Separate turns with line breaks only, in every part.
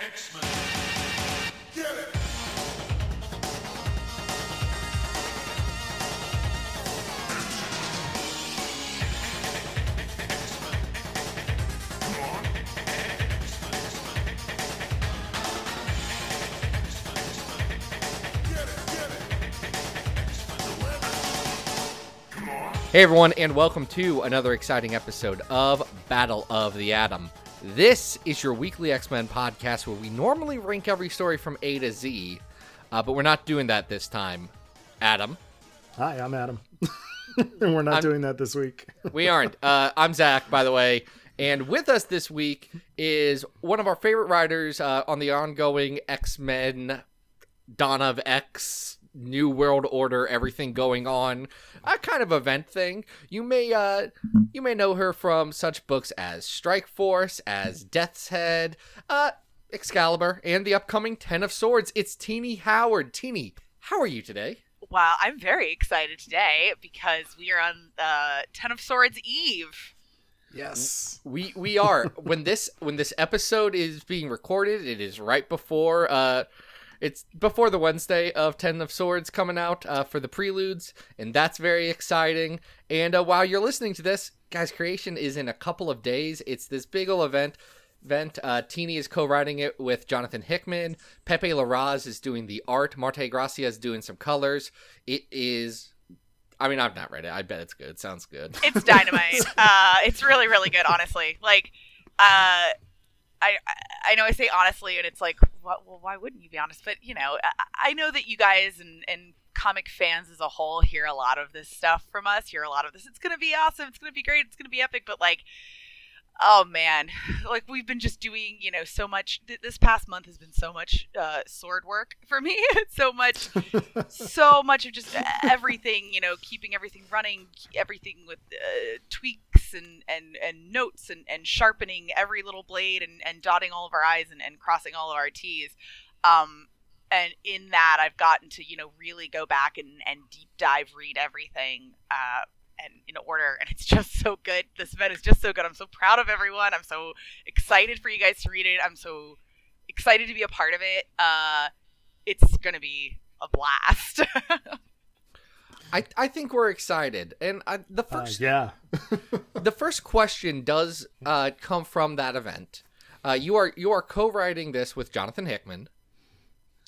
X-Men. Get it!
Hey everyone, and welcome to another exciting episode of Battle of the Atom. This is your weekly X Men podcast where we normally rank every story from A to Z, uh, but we're not doing that this time. Adam,
Hi, I'm Adam. and we're not
I'm-
doing that this week.
we aren't. Uh, I'm Zach, by the way, and with us this week is one of our favorite writers uh, on the ongoing X Men Dawn of X New World Order, everything going on, a kind of event thing. You may uh, you may know her from such books as Strike Force, as Death's Head, uh, Excalibur, and the upcoming Ten of Swords. It's Tini Howard. Tini, how are you today?
Wow, I'm very excited today because we are on uh, Ten of Swords Eve.
Yes.
We we are when this when this episode is being recorded, it is right before uh it's before the Wednesday of Ten of Swords coming out uh, for the preludes, and that's very exciting. And uh, while you're listening to this, guys, creation is in a couple of days. It's this big ol' event. Event. Uh, Tini is co-writing it with Jonathan Hickman. Pepe Larraz is doing the art. Marte Gracia is doing some colors. It is. I mean, I've not read it. I bet it's good. It sounds good.
It's dynamite. uh, it's really, really good, honestly. Like, uh, I, I know I say honestly, and it's like, well, well why wouldn't you be honest? But you know, I, I know that you guys and and comic fans as a whole hear a lot of this stuff from us. Hear a lot of this. It's gonna be awesome. It's gonna be great. It's gonna be epic. But like. Oh man, like we've been just doing, you know, so much. Th- this past month has been so much uh, sword work for me. so much so much of just everything, you know, keeping everything running, everything with uh, and, and, and notes and, and sharpening every little blade and, and dotting all of our I's and, and crossing all of our T's. Um, and in that, I've gotten to, you know, really go back and, and deep dive read everything uh, and in order. And it's just so good. This event is just so good. I'm so proud of everyone. I'm so excited for you guys to read it. I'm so excited to be a part of it. Uh, it's to be a blast.
I, I think we're excited, and I, the
Uh,
first
yeah.
the first question does uh, come from that event. Uh, you are you are co-writing this with Jonathan Hickman.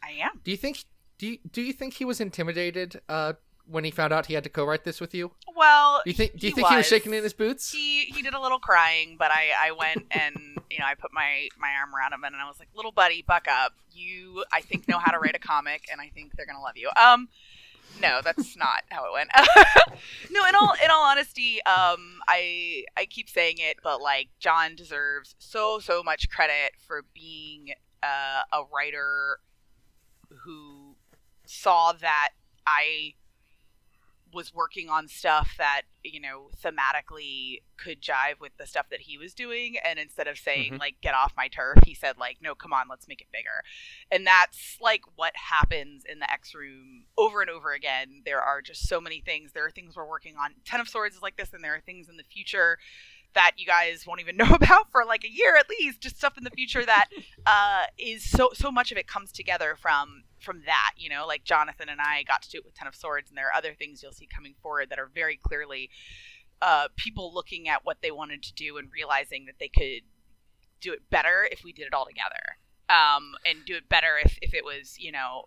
I am.
Do you think do you, do you think he was intimidated uh, when he found out he had to co-write this with you?
Well,
Do you think do you think he was shaking in his boots?
He he did a little crying, but I I went and you know I put my my arm around him and I was like, little buddy, buck up. You I think know how to write a comic, and I think they're gonna love you. Um, no, that's not how it went. no, in all in all honesty, um, I I keep saying it, but like John deserves so so much credit for being uh, a writer who saw that I was working on stuff that you know thematically could jive with the stuff that he was doing and instead of saying
Mhm.
like get off my turf he said like no come on let's make it bigger. And that's like what happens in the x room over and over again. There are just so many things. There are things we're working on. Ten of swords is like this and there are things in the future that you guys won't even know about for like a year at least just stuff in the future that uh, is so so much of it comes together from from that you know like jonathan and i got to do it with ten of swords and there are other things you'll see coming forward that are very clearly uh, people looking at what they wanted to do and realizing that they could do it better if we did it all together. Um, and do it better if, if it was you know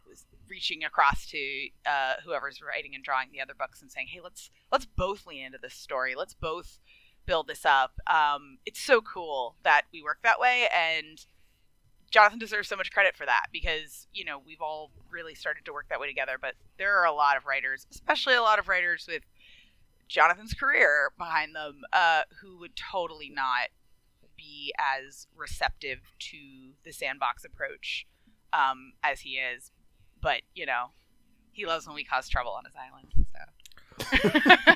reaching across to uh, whoever's writing and drawing the other books and saying hey let's let's both lean into this story. Let's both build this up. Um, it's so cool that we work that way and Jonathan deserves so much credit for that because you know we've all really started to work that way together. But there are a lot of writers, especially a lot of writers with Jonathan's career behind them, uh, who would totally not be as receptive to the sandbox approach um, as he is. But you know, he loves when we cause trouble on his island.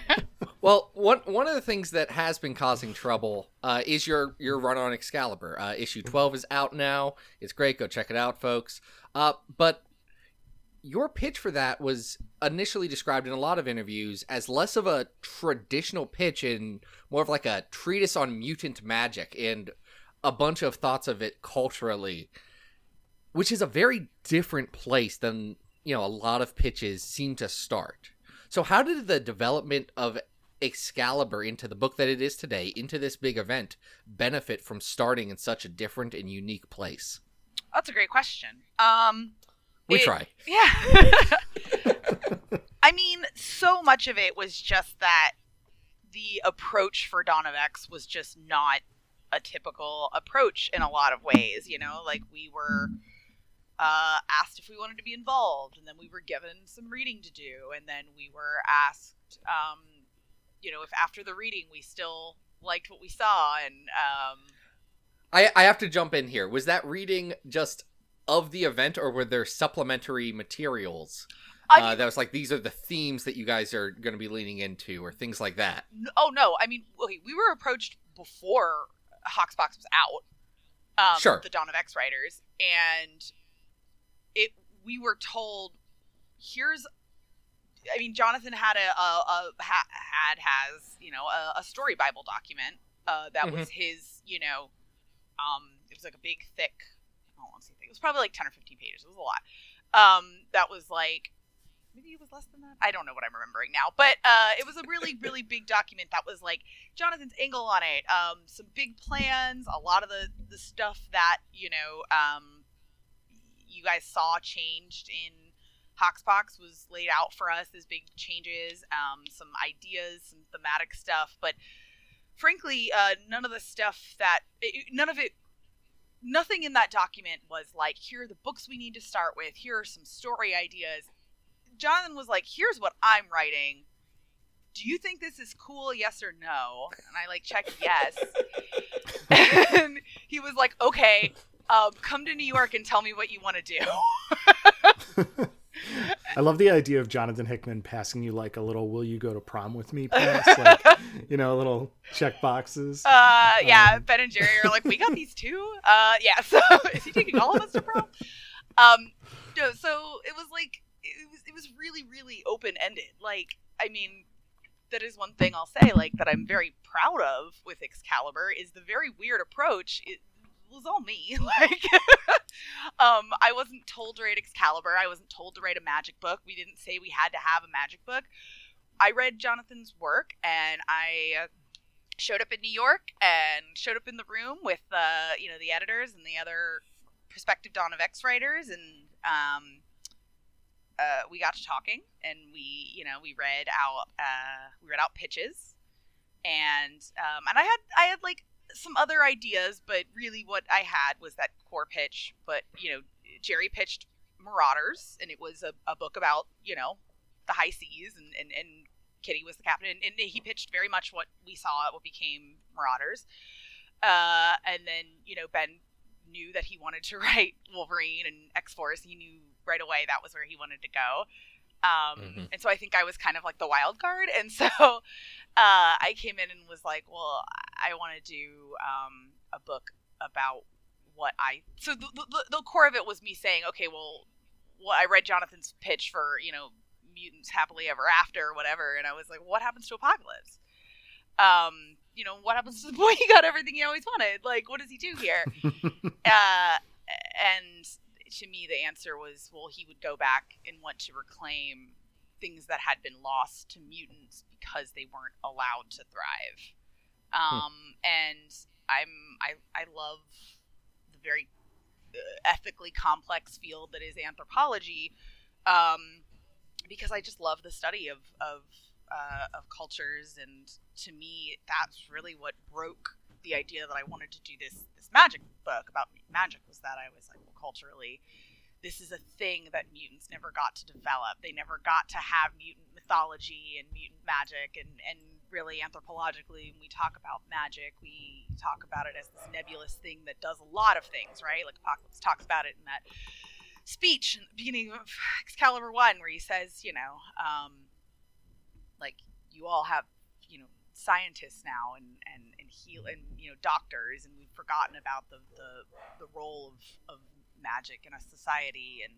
So
Well, one one of the things that has been causing trouble uh, is your your run on Excalibur. Uh, issue twelve is out now. It's great. Go check it out, folks. Uh, but your pitch for that was initially described in a lot of interviews as less of a traditional pitch and more of like a treatise on mutant magic and a bunch of thoughts of it culturally. which is a very different place than you know a lot of pitches seem to start. So how did the development of Excalibur into the book that it is today, into this big event, benefit from starting in such a different and unique place?
That's a great question. Um,
We
It-
try.
Yeah. I mean, so much of it was just that the approach for Dawn of X was just not a typical approach in a lot of ways. You know, like we were uh, asked if we wanted to be involved, and then we were given some reading to do, and then we were asked, um, you know, if after the reading we still liked what we saw, and um,
I I have to jump in here. Was that reading just of the event, or were there supplementary materials
I
uh, that was like these are the themes that you guys are going to be leaning into, or things like that?
Oh no! I mean, okay, we were approached before Hoxpox was out. Um,
Sure.
The Dawn of X writers, and it we were told, here's. I mean, Jonathan had a, a, a ha, had has you know a, a story Bible document uh, that was his you know, um, it was like a big thick. I don't want to say thick. It was probably like ten or fifteen pages. It was a lot. Um, that was like maybe it was less than that. I don't know what I'm remembering now, but uh, it was a really, really big document that was like Jonathan's angle on it, um, some big plans, a lot of the the stuff that you know um, you guys saw changed in Hoxpox was laid out for us as big changes, um, some ideas, some thematic stuff, but frankly, uh, none of the stuff that it, none of it. Nothing in that document was like, here are the books we need to start with. Here are some story ideas. Jonathan was like, "Here's what I'm writing. Do you think this is cool? Yes or no?" And I like checked yes. and he was like, "Okay, um, come to New York and tell me what you want to do."
I love the idea of Jonathan Hickman passing you like a little "Will you go to prom with me?" pass, like you know, little check boxes.
Uh, yeah,
Um,
Ben and Jerry are like, "We got these too." Uh, yeah. So is he taking all of us to prom? Um, no. So it was like it was it was really really open ended. Like, I mean, that is one thing I'll say. Like that I'm very proud of with Excalibur is the very weird approach. It was all me. Like, um, I wasn't told to write Excalibur. I wasn't told to write a magic book. We didn't say we had to have a magic book. I read Jonathan's work and I showed up in New York and showed up in the room with uh, you know the editors and the other prospective Dawn of X writers and um, uh, we got to talking and we you know we read out uh, we read out pitches and um, and I had I had like some other ideas but really what I had was that core pitch but you know Gerry pitched Marauders and it was a, a book about you know the high seas and and, and Kitty was the captain, and, and he pitched very much what we saw at what became Marauders. Uh, and then you know Ben knew that he wanted to write Wolverine and X Force. He knew right away that was where he wanted to go. Um,
Mhm.
And so I think I was kind of like the wild card, and so uh, I came in and was like, well, I want to do um, a book about what I. So the, the, the core of it was me saying, okay, well, well, I read Jonathan's pitch for you know mutants happily ever after or whatever and i was like what happens to apocalypse um you know what happens to the boy he got everything he always wanted like what does he do here uh and to me the answer was well he would go back and want to reclaim things that had been lost to mutants because they weren't allowed to thrive um and i'm i i love the very uh, ethically complex field that is anthropology um because I just love the study of of uh, of cultures, and to me, that's really what broke the idea that I wanted to do this this magic book about magic. Was that I was like, well, culturally, this is a thing that mutants never got to develop. They never got to have mutant mythology and mutant magic, and and really anthropologically, when we talk about magic, we talk about it as this nebulous thing that does a lot of things, right? Like Apocalypse talks about it in that speech in the beginning of Excalibur One, where he says, you know, um, like you all have, you know, scientists now and and and heal and you know doctors, and we've forgotten about the the, the role of of magic in a society, and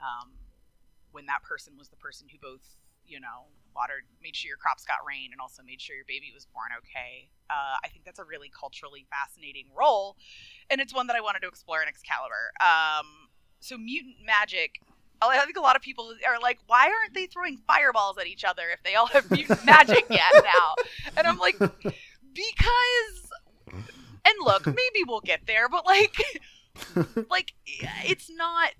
um, when that person was the person who both you know watered made sure your crops got rain and also made sure your baby was born okay uh, i think that's a really culturally fascinating role and it's one that i wanted to explore in excalibur um, so mutant magic. I think a lot of people are like, why aren't they throwing fireballs at each other if they all have mutant magic yet now? And I'm like, because. And look, maybe we'll get there, but like, like it's not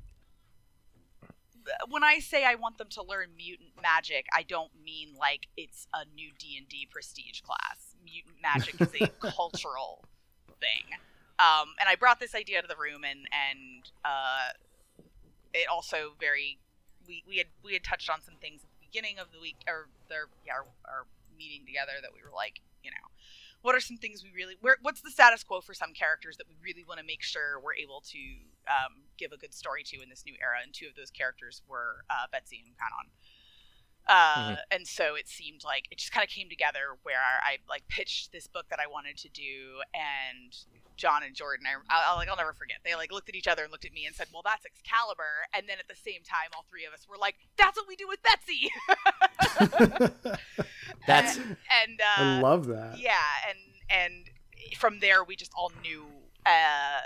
when I say I want them to learn mutant magic, I don't mean like it's a new D and D prestige class. Mutant magic is a cultural thing, um, and I brought this idea to the room, and and uh, it also very we, we had we had touched on some things at the beginning of the week or their yeah, our, our meeting together that we were like, you know, what are some things we really where what's the status quo for some characters that we really want to make sure we're able to um, give a good story to in this new era and two of those characters were uh, betsy and Kwannon. Uh, mm-hmm. and so it seemed like it just kind of came together where I like pitched this book that I wanted to do, and John and Jordan, I, I, like I'll never forget. They like looked at each other and looked at me and said, "Well, that's Excalibur," and then at the same time, all three of us were like, "That's what we do with Betsy."
that's
and, and uh,
I love that.
Yeah, and and from there we just all knew uh,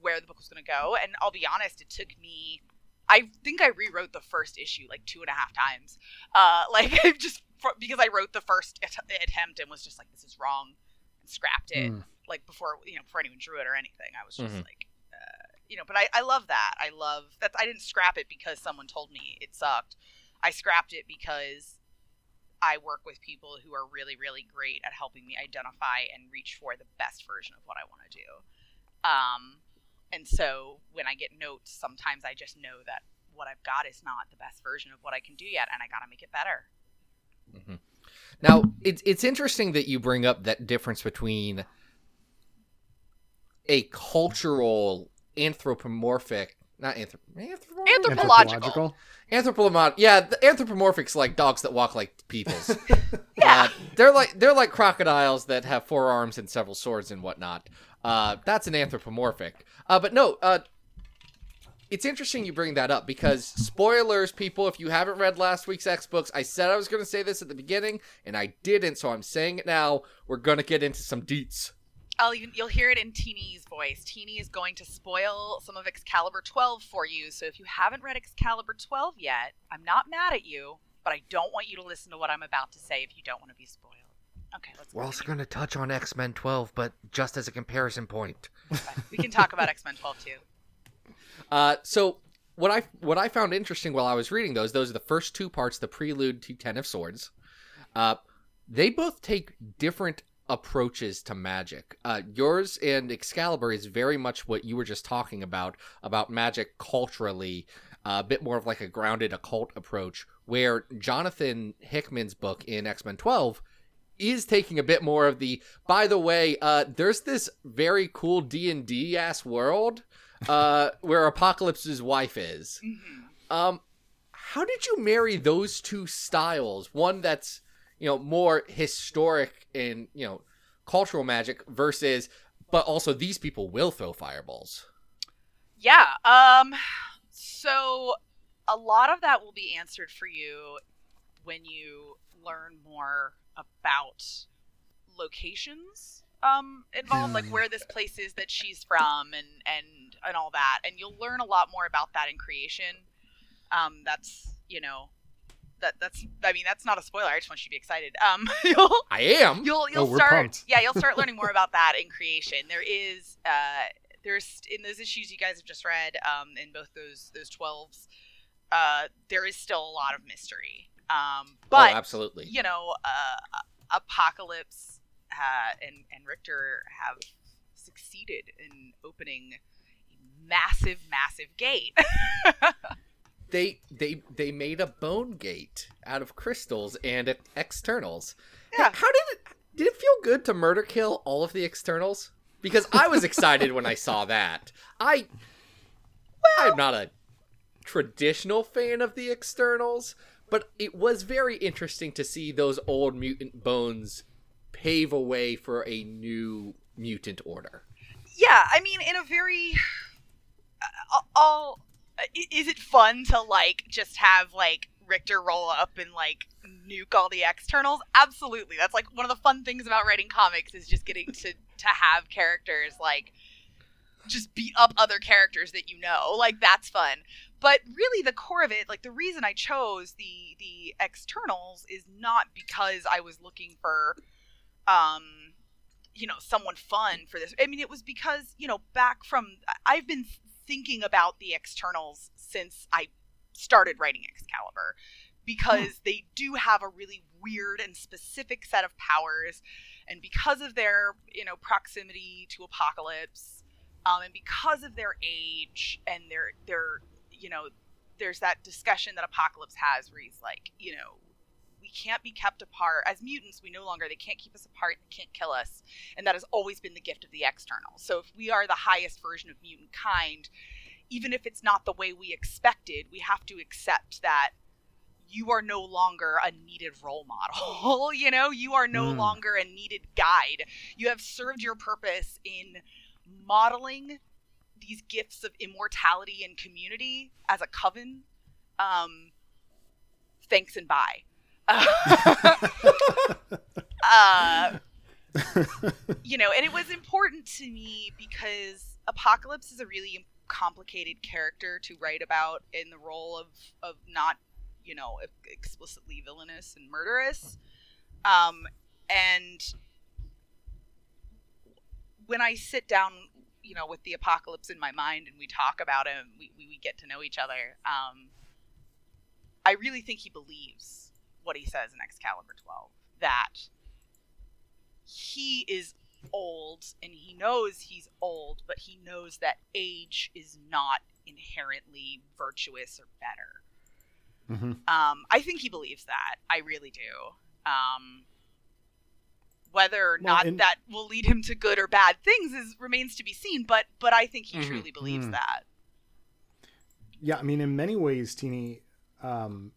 where the book was going to go. And I'll be honest, it took me. I think I rewrote the first issue like two and a half times. Uh, like just because I wrote the first att- attempt and was just like, this is wrong, and scrapped it. Mm. Like before, you know, before anyone drew it or anything, I was just mm-hmm. like, uh, you know. But I, I love that. I love that. I didn't scrap it because someone told me it sucked. I scrapped it because I work with people who are really, really great at helping me identify and reach for the best version of what I want to do. Um, and so when I get notes, sometimes I just know that what I've got is not the best version of what I can do yet, and I got to make it better.
Mm-hmm. Now, it's it's interesting that you bring up that difference between a cultural anthropomorphic, not anthrop-
anthropomorphic, anthropological.
Anthropomorphic, yeah, the anthropomorphics like dogs that walk like peoples.
yeah, uh,
they're like they're like crocodiles that have four arms and several swords and whatnot. Uh, that's an anthropomorphic. Uh, but no, uh, it's interesting you bring that up because spoilers, people. If you haven't read last week's X books, I said I was going to say this at the beginning, and I didn't, so I'm saying it now. We're going to get into some deets.
I'll you'll hear it in Tini's voice. Tini is going to spoil some of Excalibur 12 for you. So if you haven't read Excalibur 12 yet, I'm not mad at you, but I don't want you to listen to what I'm about to say if you don't want to be spoiled. Okay, let's.
We're also going to touch on X Men 12, but just as a comparison point.
we can talk about X Men 12 too.
Uh, so what I what I found interesting while I was reading those, those are the first two parts, the prelude to Ten of Swords. Uh, they both take different approaches to magic. Uh, yours and Excalibur is very much what you were just talking about about magic culturally, uh, a bit more of like a grounded occult approach. Where Jonathan Hickman's book in X Men Twelve is taking a bit more of the by the way uh there's this very cool d&d ass world uh where apocalypse's wife is. Mm-hmm. um how did you marry those two styles? One that's you know more historic and you know cultural magic versus but also these people will throw fireballs.
Yeah um so a lot of that will be answered for you when you learn more about locations um involved like where this place is that she's from and and and all that and you'll learn a lot more about that in creation um that's you know that that's I mean that's not a spoiler. I just want you to be excited. Um, you'll
I am.
You'll you'll oh, start yeah you'll start learning more about that in creation. There is uh there's in those issues you guys have just read um in both those those twelves uh there is still a lot of mystery. Um, but
oh, absolutely,
you know, uh, Apocalypse uh, and and Rictor have succeeded in opening a massive, massive gate.
they they they made a bone gate out of crystals and externals.
Yeah.
How did it did it feel good to murder kill all of the externals? Because I was excited when I saw that. I well, I'm not a traditional fan of the externals, but it was very interesting to see those old mutant bones pave a way for a new mutant order.
Yeah, I mean, in a very, uh, all, is it fun to like just have like Rictor roll up and like nuke all the externals? Absolutely. That's like one of the fun things about writing comics is just getting to to have characters like just beat up other characters that you know. Like that's fun. But really the core of it, like the reason I chose the the externals is not because I was looking for um you know someone fun for this. I mean it was because, you know, back from I've been thinking about the externals since I started writing Excalibur because they do have a really weird and specific set of powers and because of their you know proximity to apocalypse um, and because of their age and their their you know there's that discussion that apocalypse has where he's like you know we can't be kept apart as mutants we no longer they can't keep us apart they can't kill us and that has always been the gift of the external so if we are the highest version of mutant kind even if it's not the way we expected we have to accept that you are no longer a needed role model. you know, you are no
Mm.
longer a needed guide. You have served your purpose in modeling these gifts of immortality and community as a coven. Um, thanks and bye. uh, you know, and it was important to me because Apocalypse is a really complicated character to write about in the role of of not you know explicitly villainous and murderous um and when i sit down you know with the apocalypse in my mind and we talk about him we, we, we get to know each other um i really think he believes what he says in excalibur 12 that he is old and he knows he's old but he knows that age is not inherently virtuous or better
hmm
um, I think he believes that. I really do. Um, whether or
Well,
not
and-
that will lead him to good or bad things is remains to be seen. But but I think he
Mhm.
truly believes
Mm.
that.
Yeah, I mean, in many ways, Tini, um,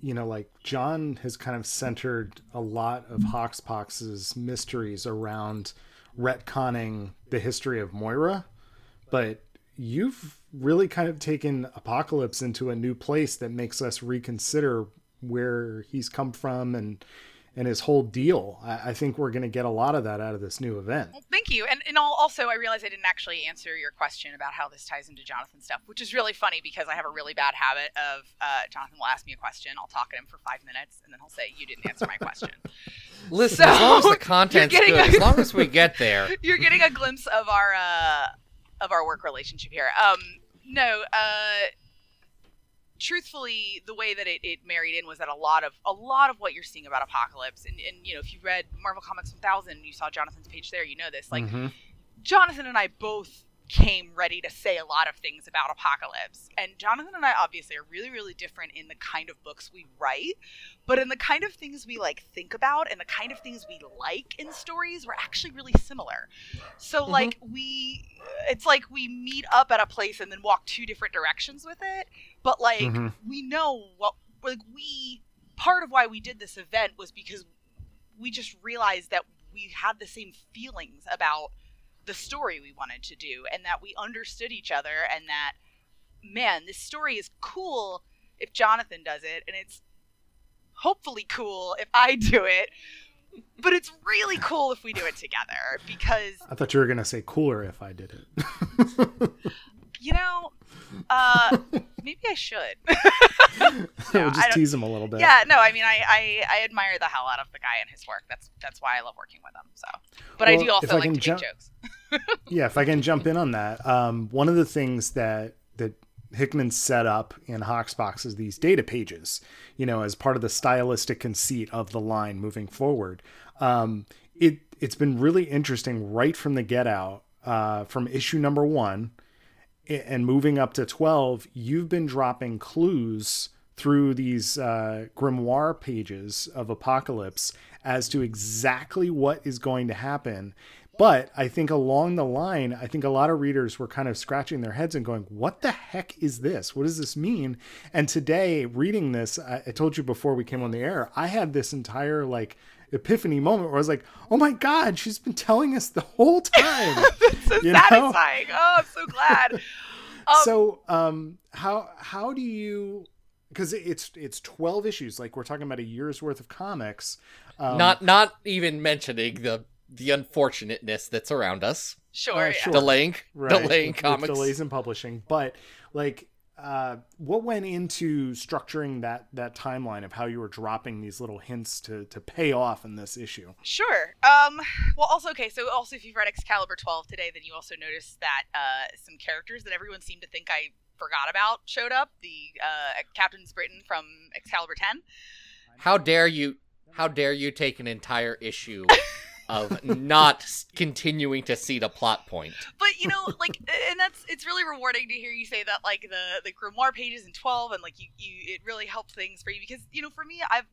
you know, like John has kind of centered a lot of Hoxpox's mysteries around retconning the history of Moira, but you've really kind of taken Apocalypse into a new place that makes us reconsider where he's come from and and his whole deal. I, I think we're going to get a lot of that out of this new event.
Well, thank you. And and also, I realize I didn't actually answer your question about how this ties into Jonathan stuff, which is really funny because I have a really bad habit of uh, Jonathan will ask me a question, I'll talk at him for five minutes, and then he'll say, "You didn't answer my question."
Listen,
So,
as long as the content's good,
a-
as long as we get there.
You're getting a glimpse of our uh, of our work relationship here. Um, no, uh, truthfully, the way that it, it married in was that a lot of a lot of what you're seeing about Apocalypse, and, and you know, if you read Marvel Comics 1000, and you saw Jonathan's page there, you know this. Like
Mhm.
Jonathan and I both came ready to say a lot of things about Apocalypse. And Jonathan and I obviously are really, really different in the kind of books we write, but in the kind of things we like think about and the kind of things we like in stories, we're actually really similar. So
Mhm.
like we it's like we meet up at a place and then walk two different directions with it, but like
Mhm.
we know what like we part of why we did this event was because we just realized that we had the same feelings about the story we wanted to do and that we understood each other and that man this story is cool if jonathan does it and it's hopefully cool if i do it but it's really cool if we do it together because
I thought you were going to say cooler if I did it.
you know uh maybe i should
we'll just tease him a little bit.
yeah no i mean I, I i admire the hell out of the guy and his work that's that's why i love working with him so but i do also like to
jump-
make jokes
yeah, if I can jump in on that, um, one of the things that that Hickman set up in Hoxpox is these data pages, you know, as part of the stylistic conceit of the line moving forward. Um, it it's been really interesting right from the get out, uh, from issue number one, and moving up to twelve. You've been dropping clues through these uh, grimoire pages of Apocalypse as to exactly what is going to happen. But I think along the line, I think a lot of readers were kind of scratching their heads and going, What the heck is this? What does this mean? And today, reading this, I, I told you before we came on the air, I had this entire like epiphany moment where I was like, Oh my God, she's been telling us the whole time.
it's so
You know?
satisfying oh i'm so glad um,
so um how how do you because it's it's 12 issues like we're talking about a year's worth of comics um,
not not even mentioning the the unfortunateness that's around us.
Sure.
Uh,
yeah.
sure.
Delaying,
right,
delaying
with- with delays in publishing. But like, uh, what went into structuring that that timeline of how you were dropping these little hints to to pay off in this issue?
Sure. Um. Well, also okay. So also, if you've read Excalibur 12 today, then you also noticed that uh, some characters that everyone seemed to think I forgot about showed up. The uh, Captain's Britain from Excalibur 10.
How dare you? How dare you take an entire issue of not continuing to see the plot point?
But you know, like, and that's it's really rewarding to hear you say that, like the the grimoire pages in 12, and like you you it really helped things for you because you know, for me, I've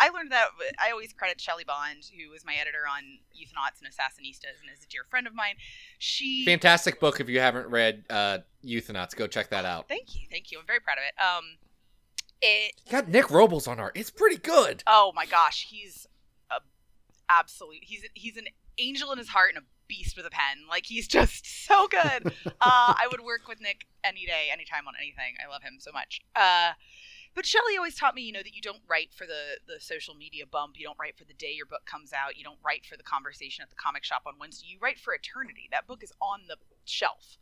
I learned that I always credit Shelly Bond, who was my editor on Euthanauts and Assassinistas, and is a dear friend of mine. She
Fantastic book. If you haven't read uh, Euthanauts, go check that out.
Thank you, thank you. I'm very proud of it. Um, it.
Got Nick Robles on art. It's pretty good.
Oh my gosh, he's absolute. He's he's an angel in his heart and a beast with a pen. Like he's just so good. uh, I would work with Nick any day, anytime on anything. I love him so much. Uh, but Shelly always taught me, you know, that you don't write for the the social media bump. You don't write for the day your book comes out. You don't write for the conversation at the comic shop on Wednesday. You write for eternity. That book is on the shelf,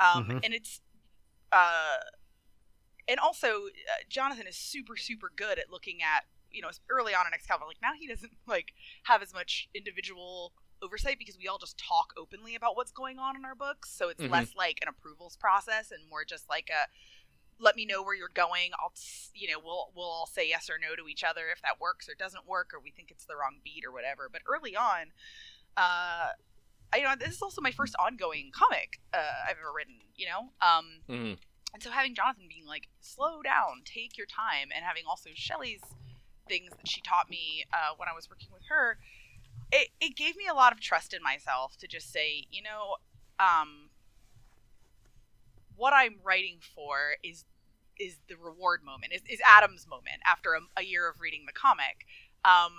um,
Mhm.
and it's. Uh, and also, uh, Jonathan is super, super good at looking at, you know, early on in Excalibur. Like now, he doesn't like have as much individual oversight because we all just talk openly about what's going on in our books. So it's
Mhm.
less like an approvals process and more just like a let me know where you're going. I'll, you know, we'll we'll all say yes or no to each other if that works or doesn't work or we think it's the wrong beat or whatever. But early on, uh, I, you know, this is also my first ongoing comic uh, I've ever written. You know, um,
Mhm.
and so having Jonathan being like, slow down, take your time, and having also Shelly's things that she taught me uh, when I was working with her, it, it gave me a lot of trust in myself to just say, you know, um, what I'm writing for is is the reward moment, is, is Adam's moment after a, a year of reading the comic. Um,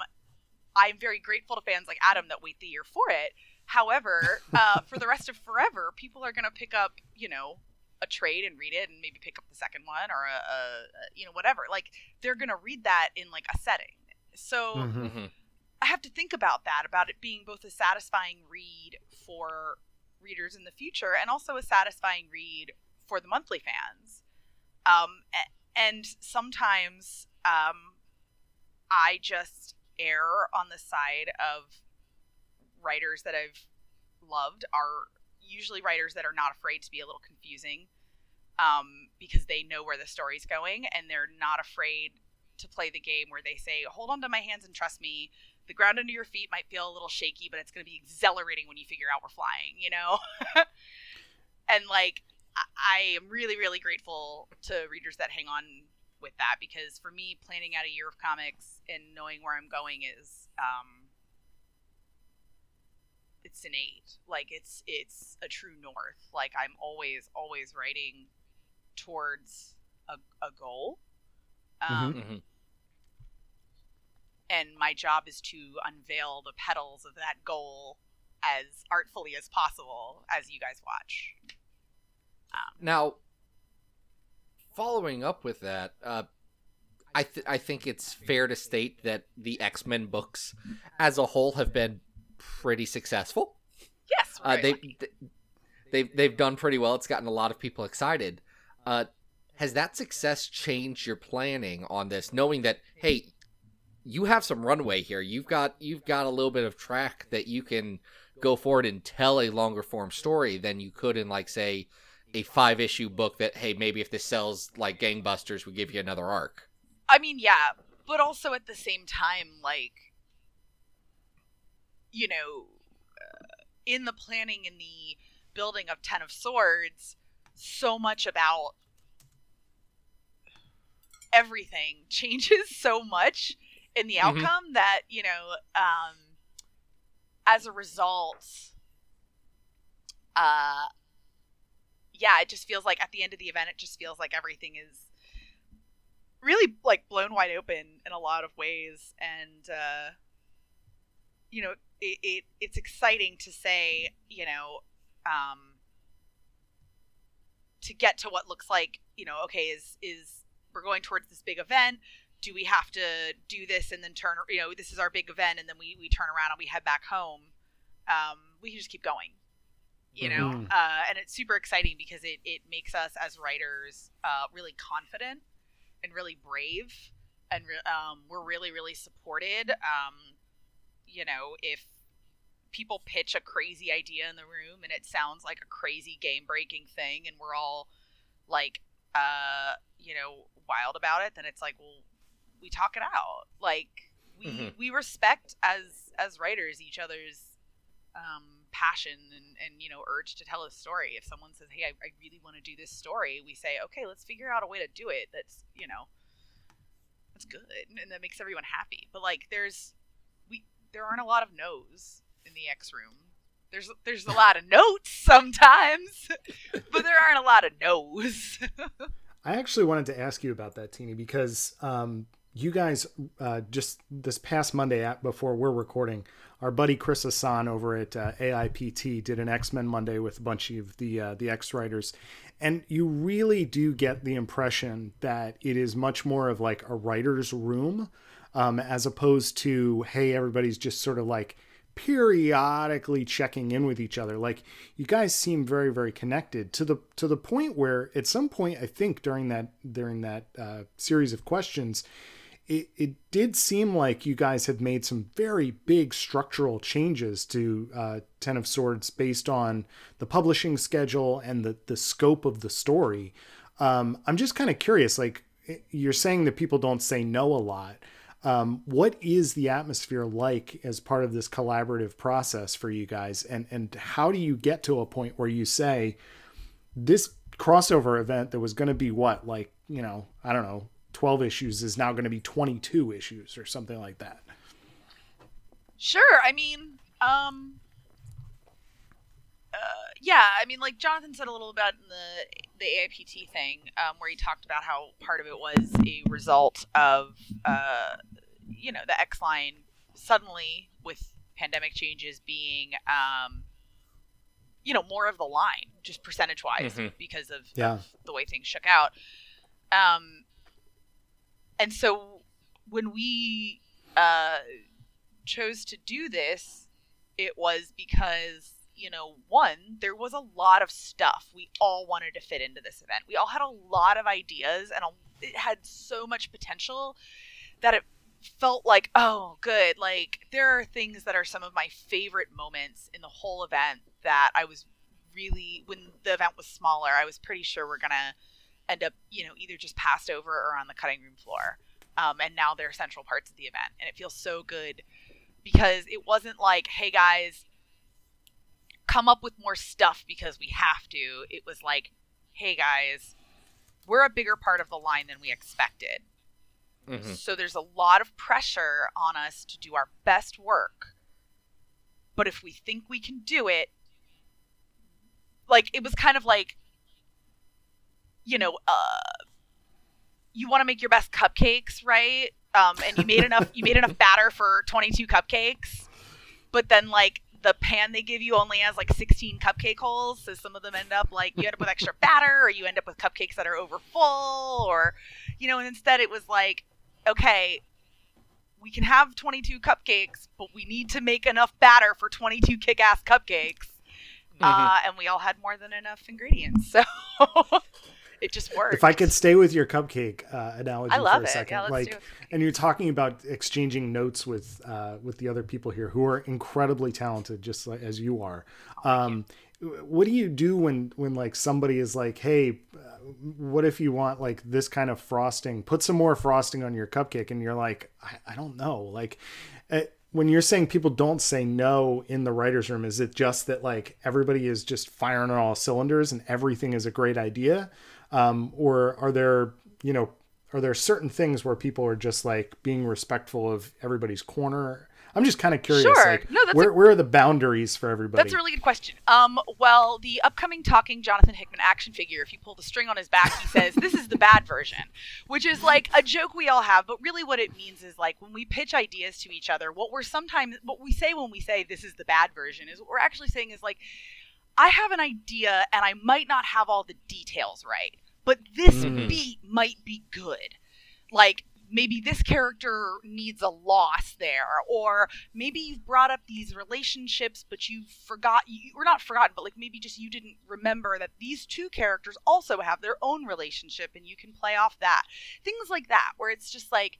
I'm very grateful to fans like Adam that wait the year for it. However, uh, for the rest of forever, people are going to pick up, you know, a trade and read it and maybe pick up the second one or a, a, a you know whatever like they're gonna read that in like a setting so
Mhm.
Mhm.
i have to think about that about it being both a satisfying read for readers in the future and also a satisfying read for the monthly fans um and sometimes um i just err on the side of writers that i've loved are usually writers that are not afraid to be a little confusing um, because they know where the story's going and they're not afraid to play the game where they say, hold on to my hands and trust me. The ground under your feet might feel a little shaky, but it's going to be exhilarating when you figure out we're flying, you know? and like, I-, I am really, really grateful to readers that hang on with that because for me, planning out a year of comics and knowing where I'm going is, um, it's innate. Like it's it's a true north. Like I'm always always writing towards a, a goal. Um,
Mhm.
and my job is to unveil the petals of that goal as artfully as possible as you guys watch.
Now, following up with that, uh, I th- I think it's fair to state that the X Men books, as a whole, have been pretty successful.
Yes,
Uh,
very
they they've they've done pretty well. It's gotten a lot of people excited. Uh, has that success changed your planning on this, knowing that hey, you have some runway here. You've got you've got a little bit of track that you can go forward and tell a longer form story than you could in like say a five issue book that hey maybe if this sells like gangbusters we give you another arc.
I mean, yeah, but also at the same time, like, you know, uh, in the planning and the building of Ten of Swords, so much about everything changes so much in the
Mhm.
outcome that, you know, um, as a result, uh, yeah, it just feels like at the end of the event, it just feels like everything is really like blown wide open in a lot of ways and uh you know it, it it's exciting to say you know um to get to what looks like you know okay is is we're going towards this big event. Do we have to do this and then turn you know this is our big event and then we we turn around and we head back home. Um we can just keep going you know?
Mhm.
uh, and it's super exciting because it, it makes us as writers uh, really confident and really brave and re- um, we're really really supported. Um, you know if people pitch a crazy idea in the room and it sounds like a crazy game breaking thing and we're all like uh you know wild about it then it's like well we talk it out. Like we
Mhm.
we respect as as writers each other's um passion and and you know urge to tell a story. If someone says hey i, I really want to do this story we say okay let's figure out a way to do it that's you know that's good and that makes everyone happy. But like there's there aren't a lot of no's in the x room. There's there's a lot of notes sometimes but there aren't a lot of no's.
I actually wanted to ask you about that, Tini, because um, you guys uh, just this past Monday at, before we're recording, our buddy Chris Hassan over at uh, AIPT did an X Men Monday with a bunch of the uh, the X writers, and you really do get the impression that it is much more of like a writer's room, um, as opposed to hey everybody's just sort of like periodically checking in with each other. Like you guys seem very very connected to the to the point where at some point i think during that during that uh, series of questions it, it did seem like you guys have made some very big structural changes to uh, ten of swords based on the publishing schedule and the the scope of the story. Um, i'm just kind of curious like you're saying that people don't say no a lot um, what is the atmosphere like as part of this collaborative process for you guys and and how do you get to a point where you say this crossover event that was going to be what like you know i don't know 12 issues is now going to be 22 issues or something like that
Sure. I mean, um, uh, yeah. I mean, like Jonathan said a little about in the the AIPT thing, um, where he talked about how part of it was a result of, uh, you know, the X line suddenly with pandemic changes being, um, you know, more of the line, just percentage wise,
Mhm.
because of,
Yeah.
of the way things shook out. Um, and so when we uh, chose to do this, it was because, you know, one, there was a lot of stuff we all wanted to fit into this event. We all had a lot of ideas and a, it had so much potential that it felt like, oh, good. Like, there are things that are some of my favorite moments in the whole event that I was really, when the event was smaller, I was pretty sure we're going to end up, you know, either just passed over or on the cutting room floor. Um, and now they're central parts of the event. And it feels so good because it wasn't like, hey guys, come up with more stuff because we have to. It was like, hey guys, we're a bigger part of the line than we expected.
Mhm.
So there's a lot of pressure on us to do our best work. But if we think we can do it, like it was kind of like, you know, uh, you want to make your best cupcakes, right? Um, and you made enough, you made enough batter for 22 cupcakes, but then like the pan they give you only has like 16 cupcake holes, so some of them end up like you end up with extra batter, or you end up with cupcakes that are over full, or you know, and instead it was like, okay, we can have 22 cupcakes, but we need to make enough batter for 22 kick-ass cupcakes.
Mhm.
Uh, and we all had more than enough ingredients, so it just worked.
if i could stay with your cupcake uh, analogy
I love
for a
it.
second
Yeah,
like
it.
and you're talking about exchanging notes with uh, with the other people here who are incredibly talented just like as you are um, what do you do when when like somebody is like hey uh, what if you want like this kind of frosting put some more frosting on your cupcake and you're like i, I don't know like uh, when you're saying people don't say no in the writers room is it just that like everybody is just firing on all cylinders and everything is a great idea um, or are there you know are there certain things where people are just like being respectful of everybody's corner i'm just kind of curious
Sure.
like
No, that's a-
where, where are the boundaries for everybody
That's a really good question. Um, well, the upcoming talking Jonathan Hickman action figure, if you pull the string on his back, he says, This is the bad version, which is like a joke we all have, but really what it means is like when we pitch ideas to each other, what we're sometimes, what we say when we say this is the bad version is what we're actually saying is like, I have an idea and I might not have all the details right, but this
Mhm.
beat might be good. Like, maybe this character needs a loss there or maybe you've brought up these relationships but you forgot you or not forgotten but like maybe just you didn't remember that these two characters also have their own relationship and you can play off that things like that where it's just like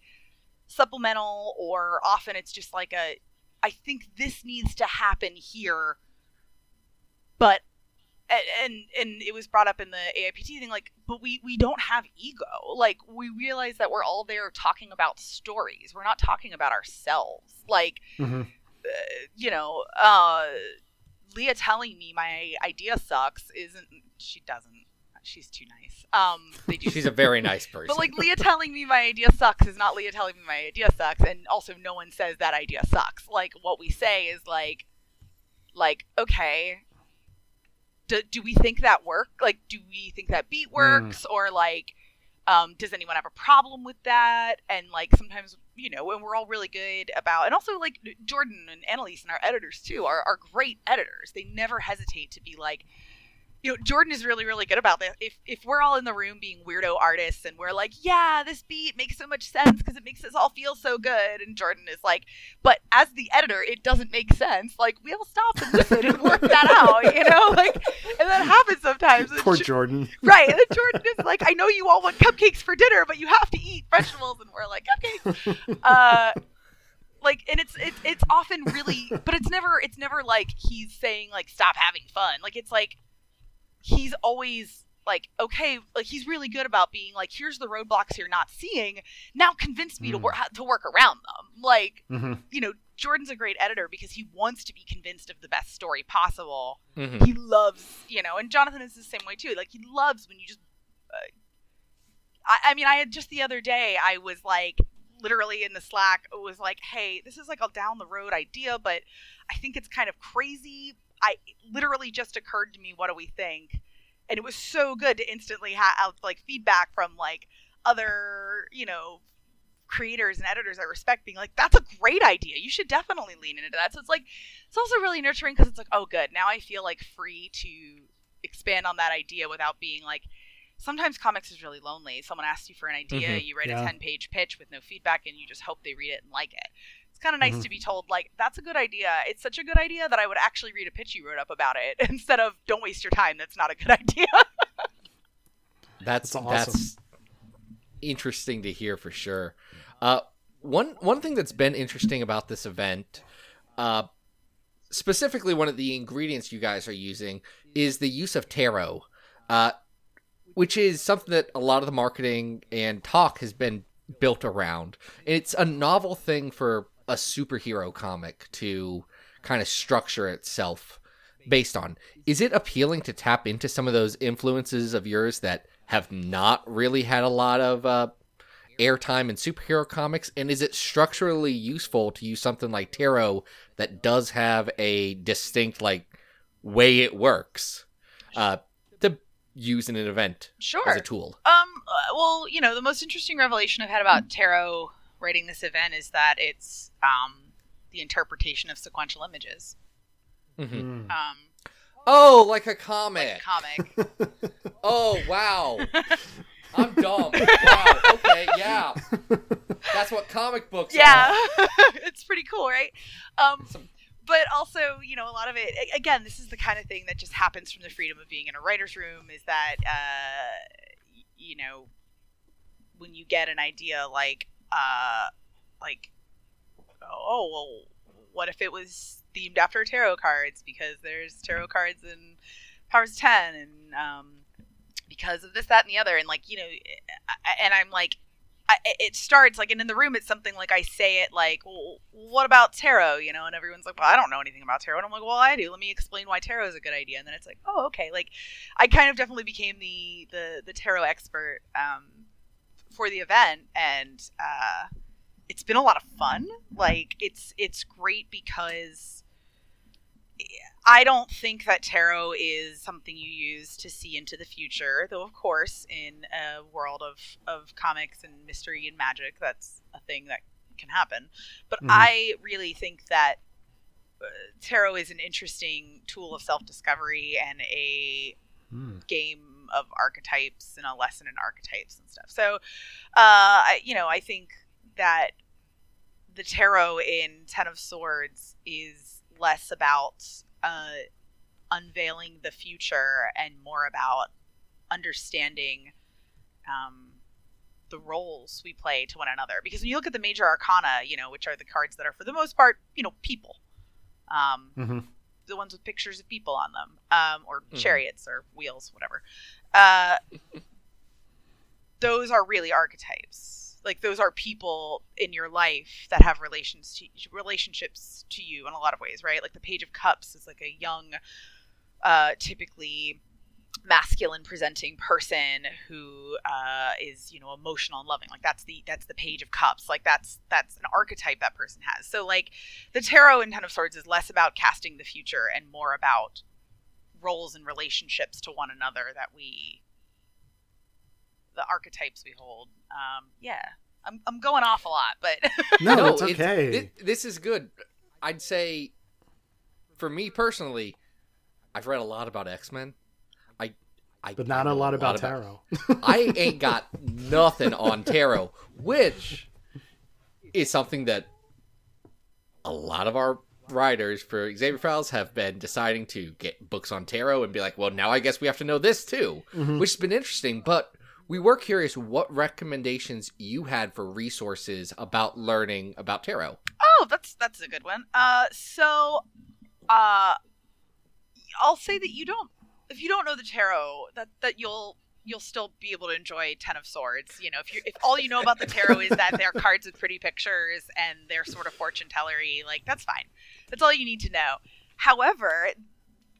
supplemental or often it's just like a i think this needs to happen here but and, and and it was brought up in the AIPT thing like but we we don't have ego like we realize that we're all there talking about stories we're not talking about ourselves like
Mhm.
uh, you know uh Leah telling me my idea sucks isn't she doesn't she's too nice um they do
She's a very nice person.
but like Leah telling me my idea sucks is not Leah telling me my idea sucks, and also no one says that idea sucks. Like what we say is like, like okay, do, do we think that work? Like, do we think that beat works, or like, um, does anyone have a problem with that? And like sometimes you know, when we're all really good about, and also like Jordan and Annalise and our editors too are are great editors. They never hesitate to be like you know, Jordan is really, really good about that. If if we're all in the room being weirdo artists and we're like, yeah, this beat makes so much sense because it makes us all feel so good, and Jordan is like, but as the editor, it doesn't make sense. Like we'll stop and listen and work that out, you know, like, and that happens sometimes. And
Poor
Jo-
Jordan.
right? And then Jordan is like, I know you all want cupcakes for dinner, but you have to eat vegetables, and we're like, cupcakes. Uh, like, and it's it's it's often really, but it's never it's never like he's saying like stop having fun. Like it's like he's always like okay like he's really good about being like here's the roadblocks you're not seeing. Now convince me to
Mm.
work to work around them. Like
hmm
you know jordan's a great editor because he wants to be convinced of the best story possible.
Mhm.
he loves you know and jonathan is the same way too. Like he loves when you just uh, I, I mean i had just the other day i was like literally in the slack it was like hey this is like a down the road idea but i think it's kind of crazy i literally just occurred to me what do we think? And it was so good to instantly have like feedback from like other you know creators and editors i respect being like that's a great idea. You should definitely lean into that. So it's like it's also really nurturing because it's like oh good. Now i feel like free to expand on that idea without being like sometimes comics is really lonely. Someone asks you for an idea
Mhm.
you write
Yeah.
a 10 page pitch with no feedback and you just hope they read it and like it it's kind of nice
Mhm.
to be told like that's a good idea it's such a good idea that i would actually read a pitch you wrote up about it instead of don't waste your time that's not a good idea
That's
That's awesome.
that's interesting to hear for sure. Uh, one one thing that's been interesting about this event, uh, specifically one of the ingredients you guys are using is the use of tarot, uh, which is something that a lot of the marketing and talk has been built around. And it's a novel thing for a superhero comic to kind of structure itself based on. Is it appealing to tap into some of those influences of yours that have not really had a lot of uh, airtime in superhero comics? And is it structurally useful to use something like tarot that does have a distinct like way it works uh, to use in an event
sure
as a tool?
Um. uh, Well, you know, the most interesting revelation I've had about tarot writing this event is that it's um the interpretation of sequential images.
Mhm.
Mm.
Um,
Oh, like a
like
comic.
a comic.
Oh, wow. I'm dumb. Wow. Okay, yeah. That's what comic books
yeah,
are.
it's pretty cool, right? Um, but also, you know, a lot of it. Again, this is the kind of thing that just happens from the freedom of being in a writer's room. Is that, uh, you know, when you get an idea like, uh, like, oh, well, what if it was themed after tarot cards because there's tarot cards in Powers 10 and um, because of this, that, and the other. And like, you know, and I'm like, I, it starts like, and in the room, it's something like I say it like, well, what about tarot? You know, and everyone's like, well, I don't know anything about tarot. And I'm like, well, I do. Let me explain why tarot is a good idea. And then it's like, oh, okay. Like, I kind of definitely became the the the tarot expert um, for the event, and uh, it's been a lot of fun. Like, it's it's great because I don't think that tarot is something you use to see into the future, though of course in a world of of comics and mystery and magic, that's a thing that can happen. But
Mhm.
I really think that uh, tarot is an interesting tool of self discovery and a
Mm.
game of archetypes and a lesson in archetypes and stuff. So, uh, I, you know, I think that the tarot in Ten of Swords is less about uh, unveiling the future and more about understanding um, the roles we play to one another. Because when you look at the major arcana, you know, which are the cards that are for the most part, you know, people. Um,
hmm
the ones with pictures of people on them, um, or
Mhm.
chariots or wheels, whatever. Uh, those are really archetypes. Like those are people in your life that have relations to relationships to you in a lot of ways, right? Like the Page of Cups is like a young, uh, typically masculine presenting person who uh, is you know emotional and loving like that's the that's the page of cups like that's that's an archetype that person has so like the tarot in ten of swords is less about casting the future and more about roles and relationships to one another that we the archetypes we hold um yeah i'm, I'm going off a lot but
No, it's
it's-
okay.
thi- this is good. I'd say, for me personally, I've read a lot about X Men. I, I,
but not a
know
lot about tarot.
I ain't got nothing on tarot, which is something that a lot of our writers for Xavier Files have been deciding to get books on tarot and be like, well, now I guess we have to know this too,
Mhm.
which has been interesting. But we were curious what recommendations you had for resources about learning about tarot.
Oh, that's that's a good one. Uh, so, uh, I'll say that you don't, if you don't know the tarot, that that you'll you'll still be able to enjoy Ten of Swords. You know, if you if all you know about the tarot is that they're cards with pretty pictures and they're sort of fortune tellery, like that's fine. That's all you need to know. However,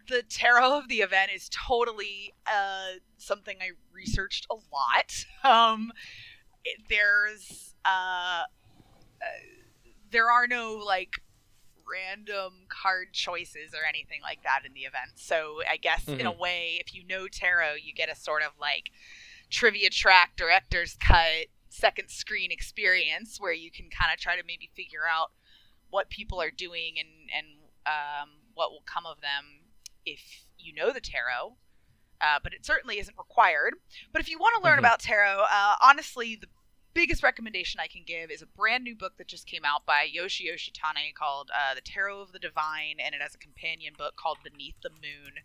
the tarot of the event is totally uh, something I researched a lot. Um, it, there's uh, uh, there are no like random card choices or anything like that in the event. So I guess in a way, if you know tarot, you get a sort of like trivia track, director's cut, second screen experience where you can kind of try to maybe figure out what people are doing and and um, what will come of them if you know the tarot. Uh, but it certainly isn't required. But if you want to learn
Mhm.
about tarot, uh, honestly, the biggest recommendation I can give is a brand new book that just came out by Yoshi Yoshitani called uh, The Tarot of the Divine, and it has a companion book called Beneath the Moon.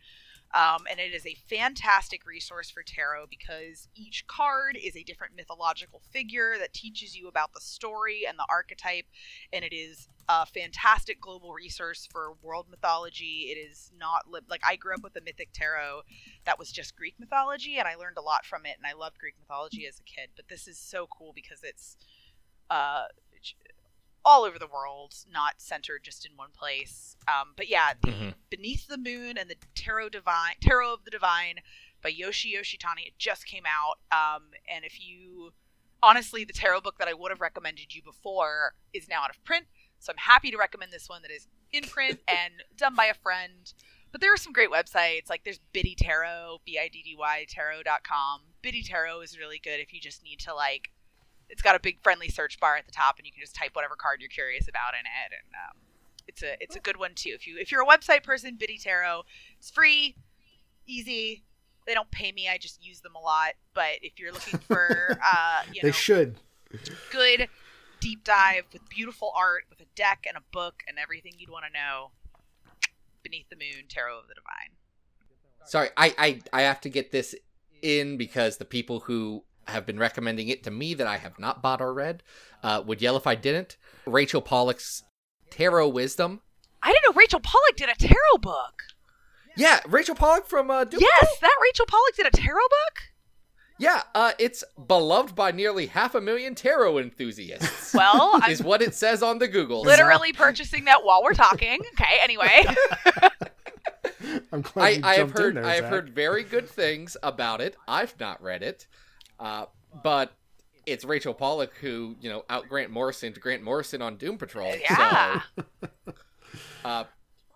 Um, and it is a fantastic resource for tarot because each card is a different mythological figure that teaches you about the story and the archetype. And it is a fantastic global resource for world mythology. It is not li- like I grew up with a mythic tarot that was just Greek mythology, and I learned a lot from it, and I loved Greek mythology as a kid. But this is so cool because it's uh, all over the world, not centered just in one place. Um, but yeah, the
Mhm.
Beneath the Moon and the Tarot Divine, Tarot of the Divine by Yoshi Yoshitani. It just came out, um, and if you honestly, the tarot book that I would have recommended you before is now out of print. So I'm happy to recommend this one that is in print and done by a friend. But there are some great websites. Like there's Biddy Tarot, B I D D Y Tarot.com. Biddy Tarot is really good if you just need to like. It's got a big friendly search bar at the top, and you can just type whatever card you're curious about in it, and um, it's a it's a good one too. If you if you're a website person, Biddy Tarot, it's free, easy. They don't pay me. I just use them a lot. But if you're looking for uh, you
they
know
should.
good deep dive with beautiful art, with a deck and a book and everything you'd want to know, Beneath the Moon, Tarot of the Divine.
Sorry, I, I I have to get this in because the people who have been recommending it to me that I have not bought or read uh, would yell if I didn't. Rachel Pollack's Tarot Wisdom.
I didn't know Rachel Pollack did a tarot book.
Yeah, Rachel Pollack from uh, Doom
Yes, that Rachel Pollack did a tarot book.
Yeah, uh, it's beloved by nearly half a million tarot enthusiasts.
Well, I'm
is what it says on the Google.
literally purchasing that while we're talking. Okay, anyway.
I'm glad
I,
you
I have
jumped in
heard
there,
I have
Zach.
heard very good things about it. I've not read it, uh, but it's Rachel Pollack who you know out Grant Morrison to Grant Morrison on Doom Patrol.
Yeah.
So, uh,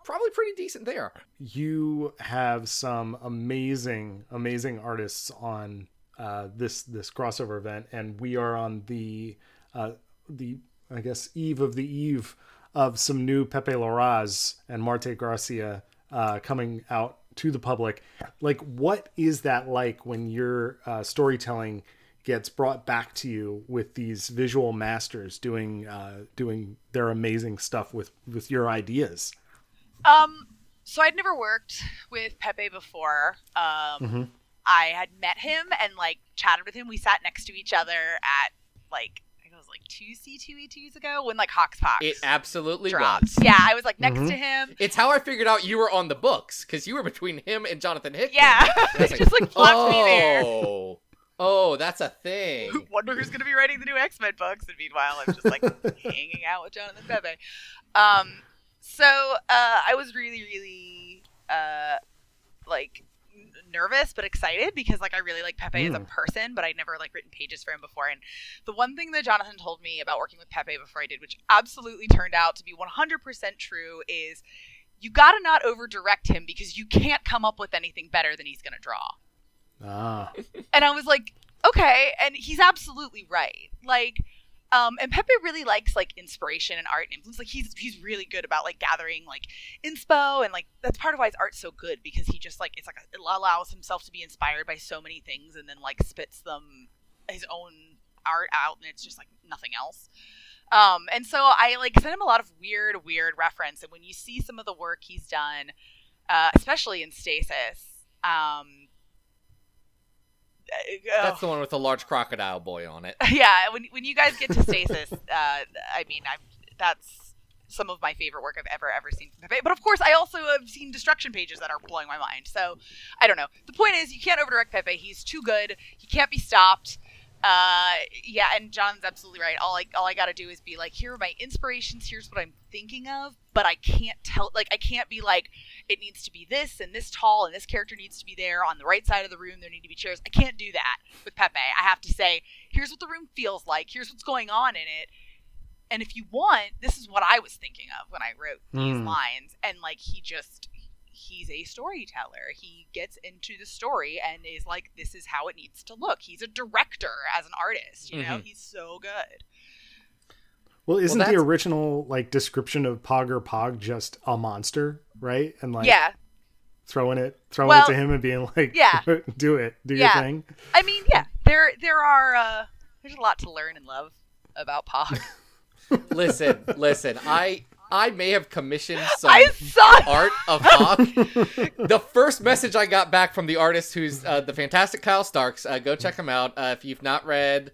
probably pretty decent there.
you have some amazing amazing artists on uh, this this crossover event and we are on the uh, the i guess eve of the eve of some new pepe larraz and marte gracia uh, coming out to the public. Like, what is that like when your uh, storytelling gets brought back to you with these visual masters doing uh, doing their amazing stuff with with your ideas?
Um, so I'd never worked with Pepe before. Um,
Mhm.
I had met him and like chatted with him. We sat next to each other at like I think it was like two C two E twos ago when like Hoxpox
It absolutely
dropped.
was.
Yeah, I was like next
Mhm.
to him.
It's how I figured out you were on the books because you were between him and Jonathan Hickman.
Yeah,
And I was
it just like plopped me there.
Oh, oh, that's a thing.
Wonder who's gonna be writing the new X Men books. And meanwhile, I'm just like hanging out with Jonathan Pepe. Um, so uh, I was really, really uh, like n- nervous but excited because like I really like Pepe as a
Mm.
person, but I'd never like written pages for him before. And the one thing that Jonathan told me about working with Pepe before I did, which absolutely turned out to be 100% true, is you gotta not over direct him because you can't come up with anything better than he's gonna draw.
Ah,
And I was like, okay, and he's absolutely right. Like, um, and Pepe really likes like inspiration and art and influence. Like he's he's really good about like gathering like inspo and like that's part of why his art's so good because he just like it's like it allows himself to be inspired by so many things and then like spits them his own art out and it's just like nothing else. Um, and so I like sent him a lot of weird, weird reference. And when you see some of the work he's done, uh, especially in Stasis, um, uh,
That's the one with the large crocodile boy on it.
yeah when, when you guys get to stasis uh, i mean i'm that's some of my favorite work i've ever ever seen but of course i also have seen destruction pages that are blowing my mind so i don't know. The point is you can't overdirect pepe. He's too good. He can't be stopped uh yeah and john's absolutely right. All i all i gotta do is be like here are my inspirations here's what i'm thinking of but i can't tell like i can't be like it needs to be this and this tall and this character needs to be there on the right side of the room there need to be chairs. I can't do that with pepe. I have to say here's what the room feels like here's what's going on in it. And if you want this is what i was thinking of when i wrote these
Hmm.
lines and like he just he's a storyteller he gets into the story and is like this is how it needs to look he's a director as an artist you know
Mhm.
he's so good
well, isn't the original like description of Pogg Ur-Pogg just a monster, right? And like
yeah
throwing it, throwing
Well,
it to him and being like,
yeah.
do it, do
Yeah.
your thing."
i mean yeah there there are uh there's a lot to learn and love about pogg
Listen, listen. I I may have commissioned some art of Hawk. the first message I got back from the artist, who's uh, the fantastic Kyle Starks. Uh, go check him out uh, if you've not read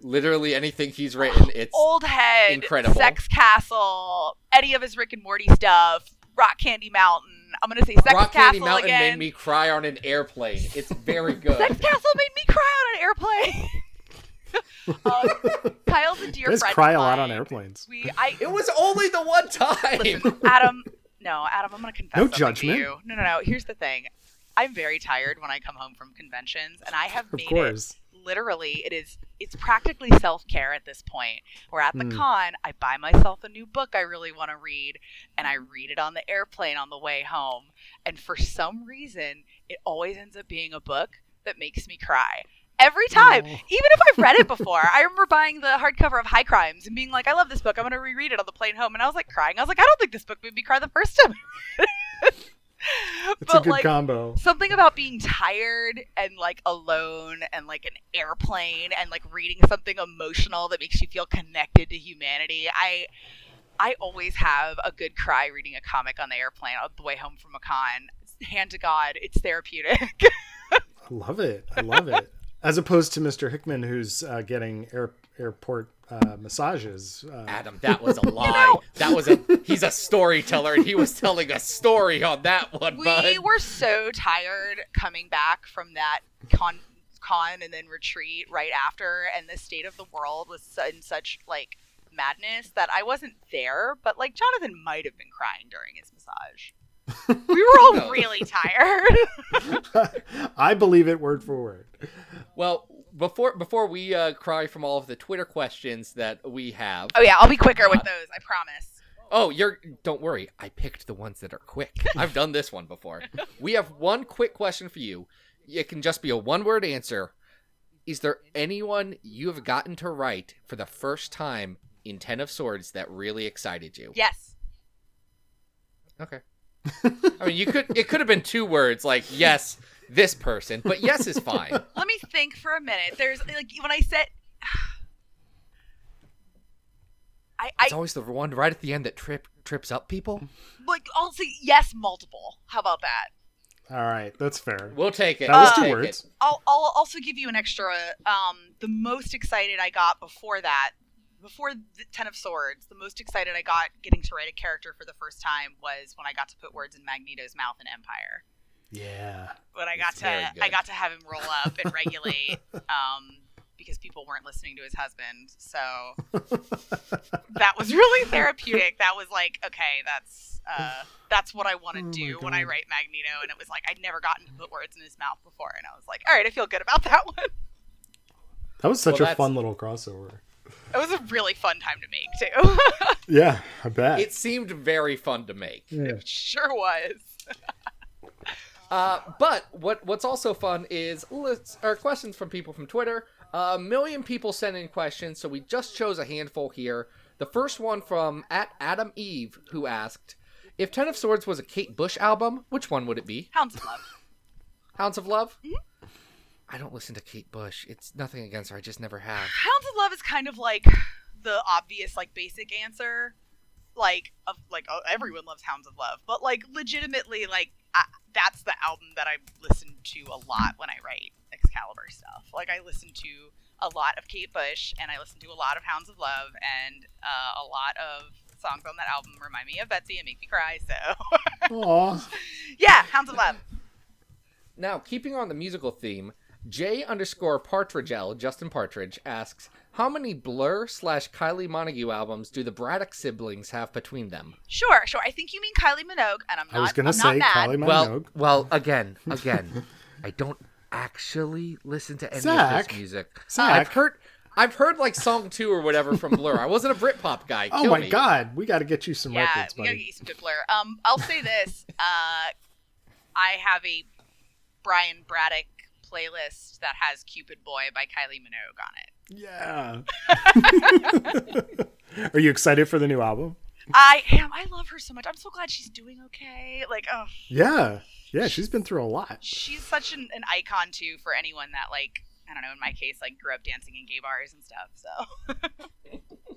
literally anything he's written. It's
old head
incredible.
sex castle any of his rick and morty stuff rock candy mountain i'm gonna say sex
Rock
castle
Candy Mountain
again
made me cry on an airplane. It's very good.
Sex Castle made me cry on an airplane. um, Kyle's a dear
You guys
friend.
cry
of
a lot on airplanes.
We, I,
it was only the one time.
listen, Adam. No, Adam, I'm gonna confess.
No judgment.
To you. No, no, no. Here's the thing. I'm very tired when I come home from conventions, and I have
Of
made
course.
it literally. It is. It's practically self care at this point. We're at the
Mm.
con. I buy myself a new book I really want to read, and I read it on the airplane on the way home. And for some reason, it always ends up being a book that makes me cry. Every time,
Aw.
even if I've read it before, I remember buying the hardcover of High Crimes and being like, "I love this book. I'm going to reread it on the plane home." And I was like crying. I was like, "I don't think this book made me cry the first time."
It's a good combo.
something about being tired and like alone and like an airplane and like reading something emotional that makes you feel connected to humanity. I I always have a good cry reading a comic on the airplane on the way home from a con. Hand to God, it's therapeutic.
I love it. I love it. As opposed to Mr. Hickman, who's uh, getting air, airport uh, massages. Uh,
Adam, that was a lie. That was a. He's a storyteller, and he was telling a story on that one,
we
bud.
were so tired coming back from that con con and then retreat right after and the state of the world was in such like madness that I wasn't there but like Jonathan might have been crying during his massage. we were all
No.
really tired.
I believe it word for word.
Well, before before we uh, cry from all of the Twitter questions that we have.
oh yeah, I'll be quicker with those, I promise.
Oh, you're. Don't worry. I picked the ones that are quick. I've done this one before. We have one quick question for you. It can just be a one-word answer. Is there anyone you have gotten to write for the first time in Ten of Swords that really excited you?
Yes.
Okay. I mean, you could it could have been two words like yes, this person, but yes is fine.
Let me think for a minute. There's like when I said I, I
It's always the one right at the end that trip trips up people.
like I'll say yes multiple. How about that?
All right, that's fair.
We'll take it.
That was
We'll
two words.
I'll I'll also give you an extra. Um, the most excited I got before that, before the Ten of Swords, the most excited I got getting to write a character for the first time was when I got to put words in Magneto's mouth in Empyre.
Yeah.
But I got to. I got to have him roll up and regulate. um, because people weren't listening to his husband, so that was really therapeutic. That was like, okay, that's uh, that's what I want to
Oh
do when I write Magneto, and it was like I'd never gotten to put words in his mouth before, and I was like, all right, I feel good about that one.
That was such
Well,
a
that's-
fun little crossover.
It was a really fun time to make too.
Yeah, I bet.
It seemed very fun to make.
yeah.
it sure was.
Uh, but what what's also fun is lists or questions from people from Twitter. a million people sent in questions, so we just chose a handful here. The first one from at Adam Eve, who asked, "If Ten of Swords was a Kate Bush album, which one would it be?
Hounds of Love.
Hounds of Love." I don't listen to Kate Bush. It's nothing against her. I just never have.
Hounds of Love is kind of like the obvious, like basic answer. Like, of like oh, everyone loves Hounds of Love, but like legitimately, like I, that's the album that I listen to a lot when I write Excalibur stuff. Like I listen to a lot of Kate Bush, and I listen to a lot of Hounds of Love, and uh, a lot of songs on that album remind me of Betsy and make me cry. So
Aw.
yeah, Hounds of Love.
Now, keeping on the musical theme, J underscore Partridgel, Justin Partridge, asks, How many Blur slash Kylie Montague albums do the Braddock siblings have between them?
Sure, sure. I think you mean Kylie Minogue, and I'm not.
I was gonna say. Kylie Minogue.
Well, well, again, again, I don't actually listen to any of
Zach.
this music.
Zach.
I've heard, I've heard like song two or whatever from Blur. I wasn't a Britpop guy.
oh my
me.
god, we got to get you some
yeah,
records,
we gotta get you some good Blur. Um, I'll say this. Uh, I have a Brian Braddock playlist that has "Cupid Boy" by Kylie Minogue on it.
Yeah. Are you excited for the new album?
I am. I love her so much. I'm so glad she's doing okay. Like, oh,
Yeah. Yeah, she's been through a lot.
she's such an, an icon too for anyone that like I don't know. In my case, like grew up dancing in gay bars and stuff. So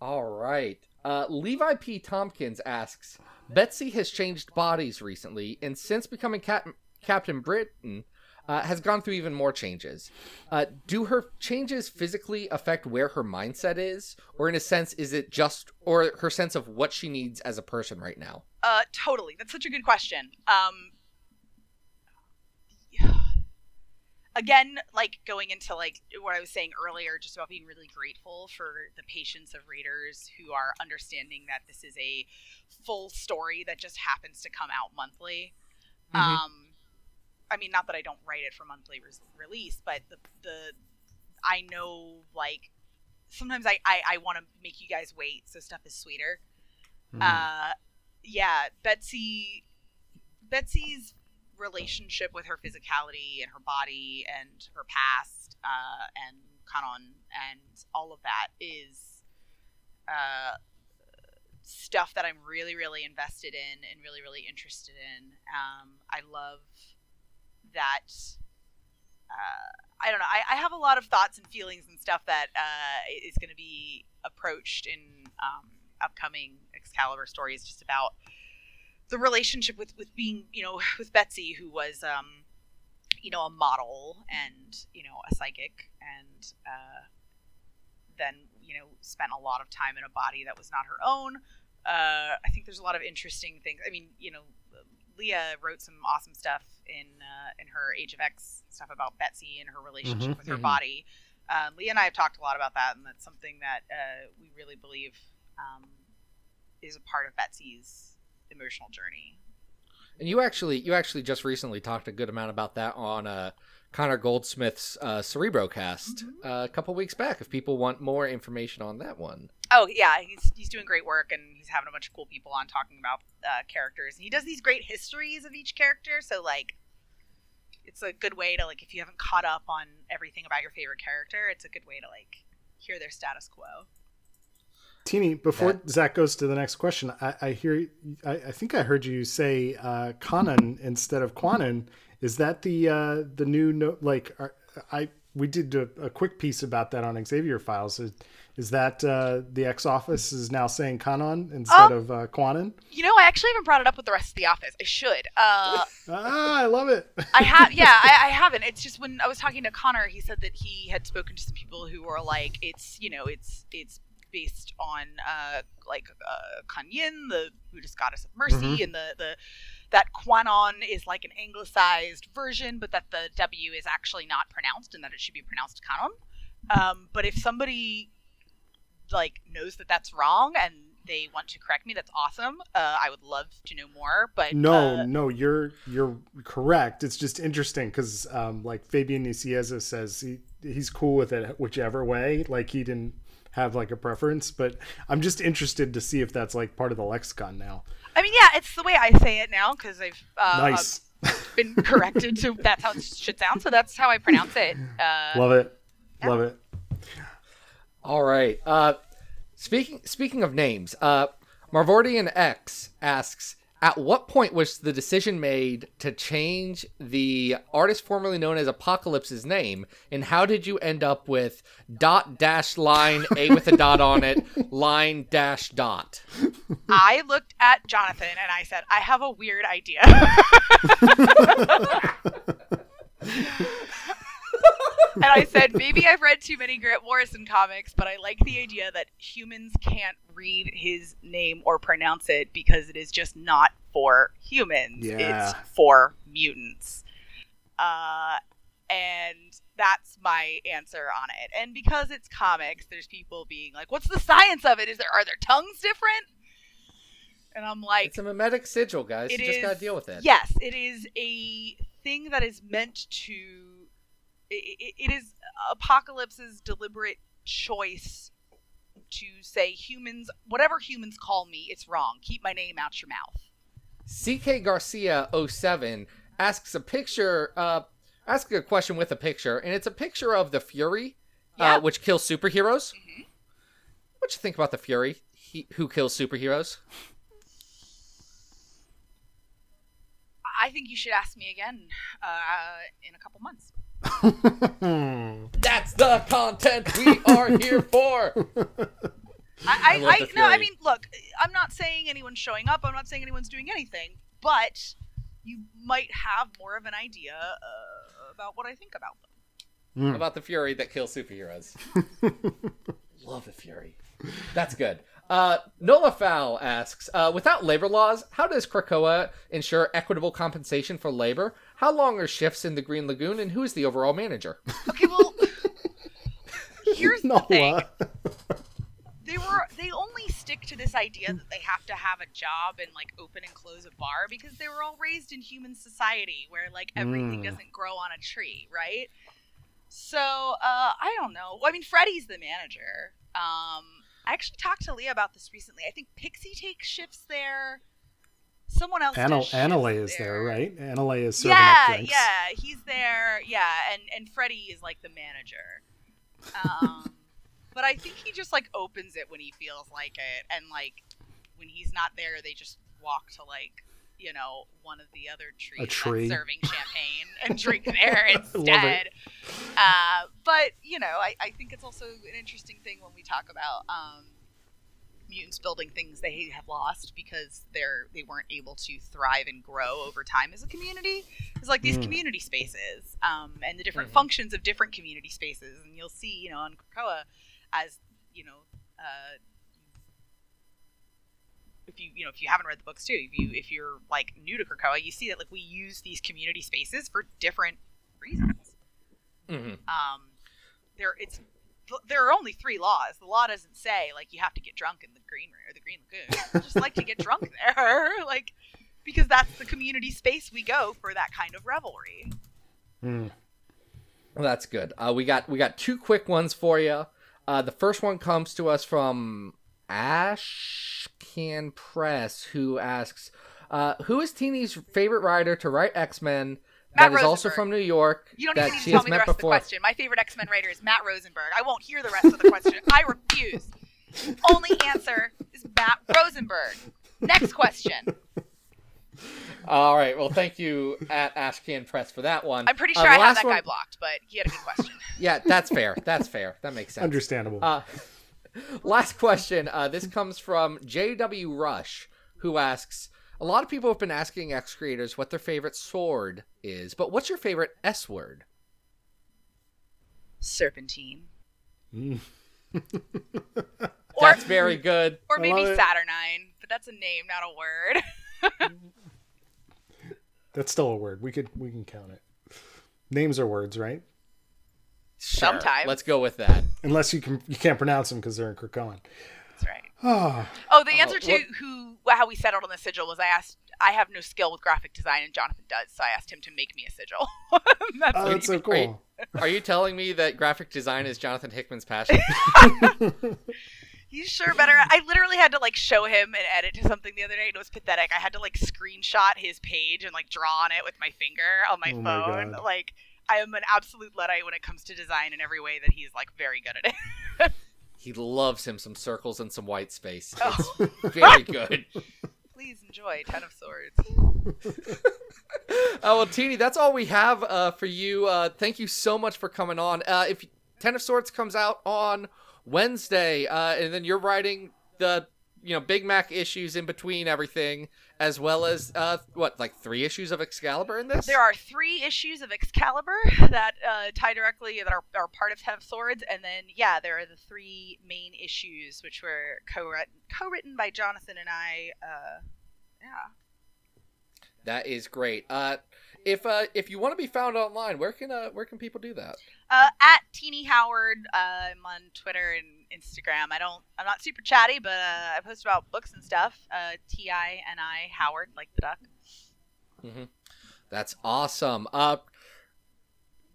All right. Uh, Levi P. Tompkins asks Betsy has changed bodies recently, and since becoming Cap- Captain Britain, uh, has gone through even more changes. Uh, do her changes physically affect where her mindset is, or in a sense, is it just, or her sense of what she needs as a person right now?
Uh, totally. That's such a good question. Um, again, like going into like what I was saying earlier, just about being really grateful for the patience of readers who are understanding that this is a full story that just happens to come out monthly.
Mhm.
Um, I mean, not that I don't write it for monthly res- release, but the the I know like sometimes I I, I want to make you guys wait so stuff is sweeter
Mm.
uh yeah betsy betsy's relationship with her physicality and her body and her past uh and canon and all of that is uh stuff that i'm really really invested in and really really interested in um i love that uh I don't know. I, I have a lot of thoughts and feelings and stuff that uh, is going to be approached in um, upcoming Excalibur stories, just about the relationship with with being, you know, with Betsy, who was, um, you know, a model and you know a psychic, and uh, then you know spent a lot of time in a body that was not her own. Uh, I think there's a lot of interesting things. I mean, you know, Leah wrote some awesome stuff in uh, in her Age of X stuff about Betsy and her relationship
Mhm,
with her
mhm.
body. Um, Leah and I have talked a lot about that, and that's something that uh, we really believe um, is a part of Betsy's emotional journey.
And you actually, you actually just recently talked a good amount about that on uh, Connor Goldsmith's uh, Cerebrocast uh, a couple weeks back. If people want more information on that one,
Oh yeah, he's he's doing great work, and he's having a bunch of cool people on talking about uh, characters. And he does these great histories of each character, so like, it's a good way to like if you haven't caught up on everything about your favorite character, it's a good way to like hear their status quo.
Tini, before
That-
Zach goes to the next question, I, I hear, I, I think I heard you say uh, Kanan instead of Kwannon. Is that the uh, the new no, like? Are, I we did a, a quick piece about that on Xavier Files. Is, is that uh, the X Office is now saying Kanon instead
Um,
of uh, Kwannon?
You know, I actually haven't brought it up with the rest of the office. I should. Uh,
Ah, I love it.
I have, yeah, I, I haven't. It's just when I was talking to Connor, he said that he had spoken to some people who were like, it's, you know, it's it's based on uh, like uh, Kanyin, the Buddhist goddess of mercy,
Mhm.
and the the that Kwannon is like an anglicized version, but that the W is actually not pronounced, and that it should be pronounced Kanon. Um, but if somebody like knows that that's wrong and they want to correct me, that's awesome. Uh, I would love to know more. But
No,
uh,
no, you're you're correct. It's just interesting because um, like Fabian Nicieza says he he's cool with it whichever way. Like he didn't have like a preference, but I'm just interested to see if that's like part of the lexicon now.
I mean, yeah, it's the way I say it now because I've uh,
nice,
been corrected to that's how it should sound. So that's how I pronounce it. Uh,
love it, love it.
All right. Uh, speaking speaking of names, uh, Marvordian X asks, at what point was the decision made to change the artist formerly known as Apocalypse's name, and how did you end up with dot dash line a with a dot on it line dash dot?
I looked at Jonathan and I said, I have a weird idea. and I said, maybe I've read too many Grant Morrison comics, but I like the idea that humans can't read his name or pronounce it because it is just not for humans.
Yeah.
It's for mutants. Uh, and that's my answer on it. And because it's comics, there's people being like, "What's the science of it? Is there are their tongues different?" And I'm like,
It's a mimetic sigil, guys. You just gotta deal with it.
Yes, it is a thing that is meant to. It, it, is Apocalypse's deliberate choice to say humans, whatever humans call me, it's wrong. Keep my name out your mouth.
CK Garcia 07 asks a picture, uh, asks a question with a picture, and it's a picture of the Fury,
Yeah.
uh, which kills superheroes. What you think about the Fury? He, who kills superheroes?
I think you should ask me again uh, in a couple months.
That's the content we are here for.
I, I,
love
I, no, I mean, look, I'm not saying anyone's showing up. I'm not saying anyone's doing anything, but you might have more of an idea uh, about what I think about them.
about the Fury that kills superheroes. Love the Fury. That's good. Uh, Nola Fowl asks, uh, without labor laws, how does Krakoa ensure equitable compensation for labor? How long are shifts in the Green Lagoon, and who is the overall manager?
Okay, well, here's the thing. They were they only stick to this idea that they have to have a job and like open and close a bar because they were all raised in human society where like everything
Mm.
doesn't grow on a tree right so uh i don't know Well, i mean freddie's the manager um i actually talked to leah about this recently i think pixie takes shifts there someone else
Anna, is there, right? Annalee is serving
yeah,
up drinks.
yeah, he's there. Yeah, and and Freddie is like the manager. Um, but I think he just like opens it when he feels like it, and like when he's not there, they just walk to like you know one of the other trees
tree.
serving champagne and drink there instead. Uh, but you know, I, I think it's also an interesting thing when we talk about um, mutants building things they have lost because they're they weren't able to thrive and grow over time as a community. It's like these
Mm.
community spaces um, and the different
Mhm.
functions of different community spaces, and you'll see, you know, on Krakoa as you know. Uh, if you you know if you haven't read the books too, if you if you're like new to Krakoa, you see that like we use these community spaces for different reasons.
hmm
Um, there it's there are only three laws. The law doesn't say like you have to get drunk in the green room or the green lagoon. I just like to get drunk there, like because that's the community space we go for that kind of revelry.
Mm.
Well, that's good. Uh, we got we got two quick ones for you. Uh, the first one comes to us from Ash Can Press, who asks, uh, "Who is Tini's favorite writer to write X Men?
Matt
That is also
Rosenberg.
from New York.
You don't
that
even need to tell me the
met
rest of the question. My favorite X Men writer is Matt Rosenberg. I won't hear the rest of the question. I refuse. Only answer is Matt Rosenberg. Next question.
All right. Well, thank you at Ashcan Press for that one.
I'm pretty
Uh,
sure
the
I have that
one-
guy blocked, but he had a good question.
Yeah, that's fair. That's fair. That makes sense.
Understandable.
Uh, last question. Uh, this comes from JW Rush, who asks A lot of people have been asking X creators what their favorite sword is, but what's your favorite S word?
Serpentine.
Mm.
That's very good.
or maybe. Saturnine, but that's a name, not a word.
That's still a word. We could we can count it. Names are words, right?
Sure.
Sometimes.
Let's go with that.
Unless you can you can't pronounce them because they're in Krakoan.
That's right. Oh, the answer to
what-
who how we settled on the sigil was I asked. I have no skill with graphic design, and Jonathan does, so I asked him to make me a sigil. that's
oh, that's
he-
so cool.
Are you telling me that graphic design is Jonathan Hickman's passion?
He's sure better. I literally had to like show him an edit to something the other day, and it was pathetic. I had to like screenshot his page and like draw on it with my finger on my
Oh
phone.
God.
like I am an absolute luddite when it comes to design in every way that he's like very good at it.
He loves him some circles and some white space.
Oh.
It's very good.
Please enjoy Ten of Swords.
Oh well, Tini, that's all we have uh, for you. Uh, thank you so much for coming on. Uh, if Ten of Swords comes out on Wednesday, uh, and then you're writing the you know Big Mac issues in between everything, as well as uh, what like three issues of Excalibur in this.
There are three issues of Excalibur that uh, tie directly that are, are part of Ten of Swords, and then yeah, there are the three main issues which were co-written, co-written by Jonathan and I. Uh, yeah.
That is great. Uh, if uh, if you want to be found online, where can uh, where can people do that?
Uh, at Tini Howard, uh, I'm on Twitter and Instagram. I don't, I'm not super chatty, but uh, I post about books and stuff. Uh, T I N I Howard, like the duck. Mm-hmm.
That's awesome. Uh,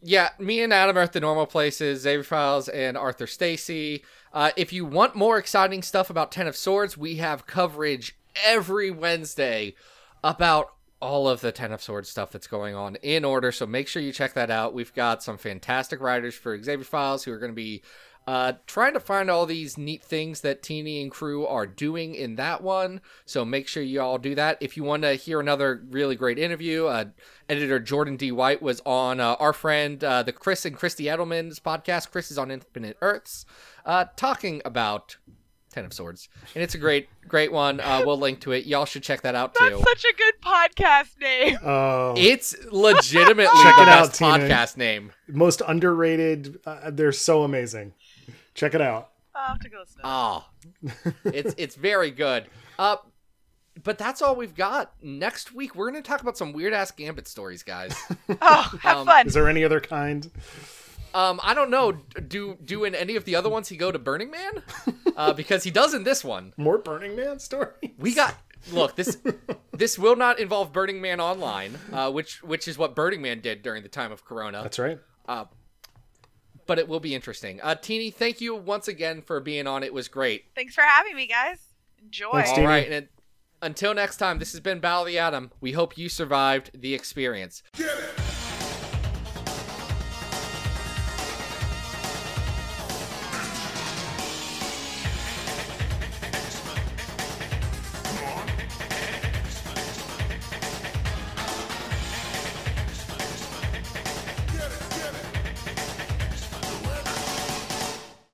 yeah, me and Adam are at the normal places, Xavier Files and Arthur Stacy. Uh, if you want more exciting stuff about Ten of Swords, we have coverage every Wednesday about all of the Ten of Swords stuff that's going on in order. So make sure you check that out. We've got some fantastic writers for Xavier Files who are going to be uh, trying to find all these neat things that Tini and crew are doing in that one. So make sure you all do that. If you want to hear another really great interview, uh, editor Jordan D. White was on uh, our friend, uh, the Chris and Christy Edelman's podcast. Chris is on Infinite Earths, uh, talking about Ten of Swords. And it's a great, great one. Uh, we'll link to it. Y'all should check that out too.
That's such a good podcast name.
Oh,
It's legitimately
Check
the
it out,
best
Tina.
podcast name.
most underrated. Uh, they're so amazing. Check it out.
I'll have to go listen.
Oh, it's it's very good. Uh, but that's all we've got. Next week we're gonna talk about some weird ass Gambit stories, guys.
Oh, have
um,
fun.
Is there any other kind?
Um, I don't know. Do do in any of the other ones he go to Burning Man? Uh, because he does in this one.
More Burning Man stories?
We got look this this will not involve Burning Man online, uh, which which is what Burning Man did during the time of Corona.
That's right.
But it will be interesting. Uh, Tini, thank you once again for being on. It was great.
Thanks for having me, guys. Enjoy.
Thanks,
All
Tini.
right, and until next time, this has been Battle of the Atom. We hope you survived the experience.
Get it!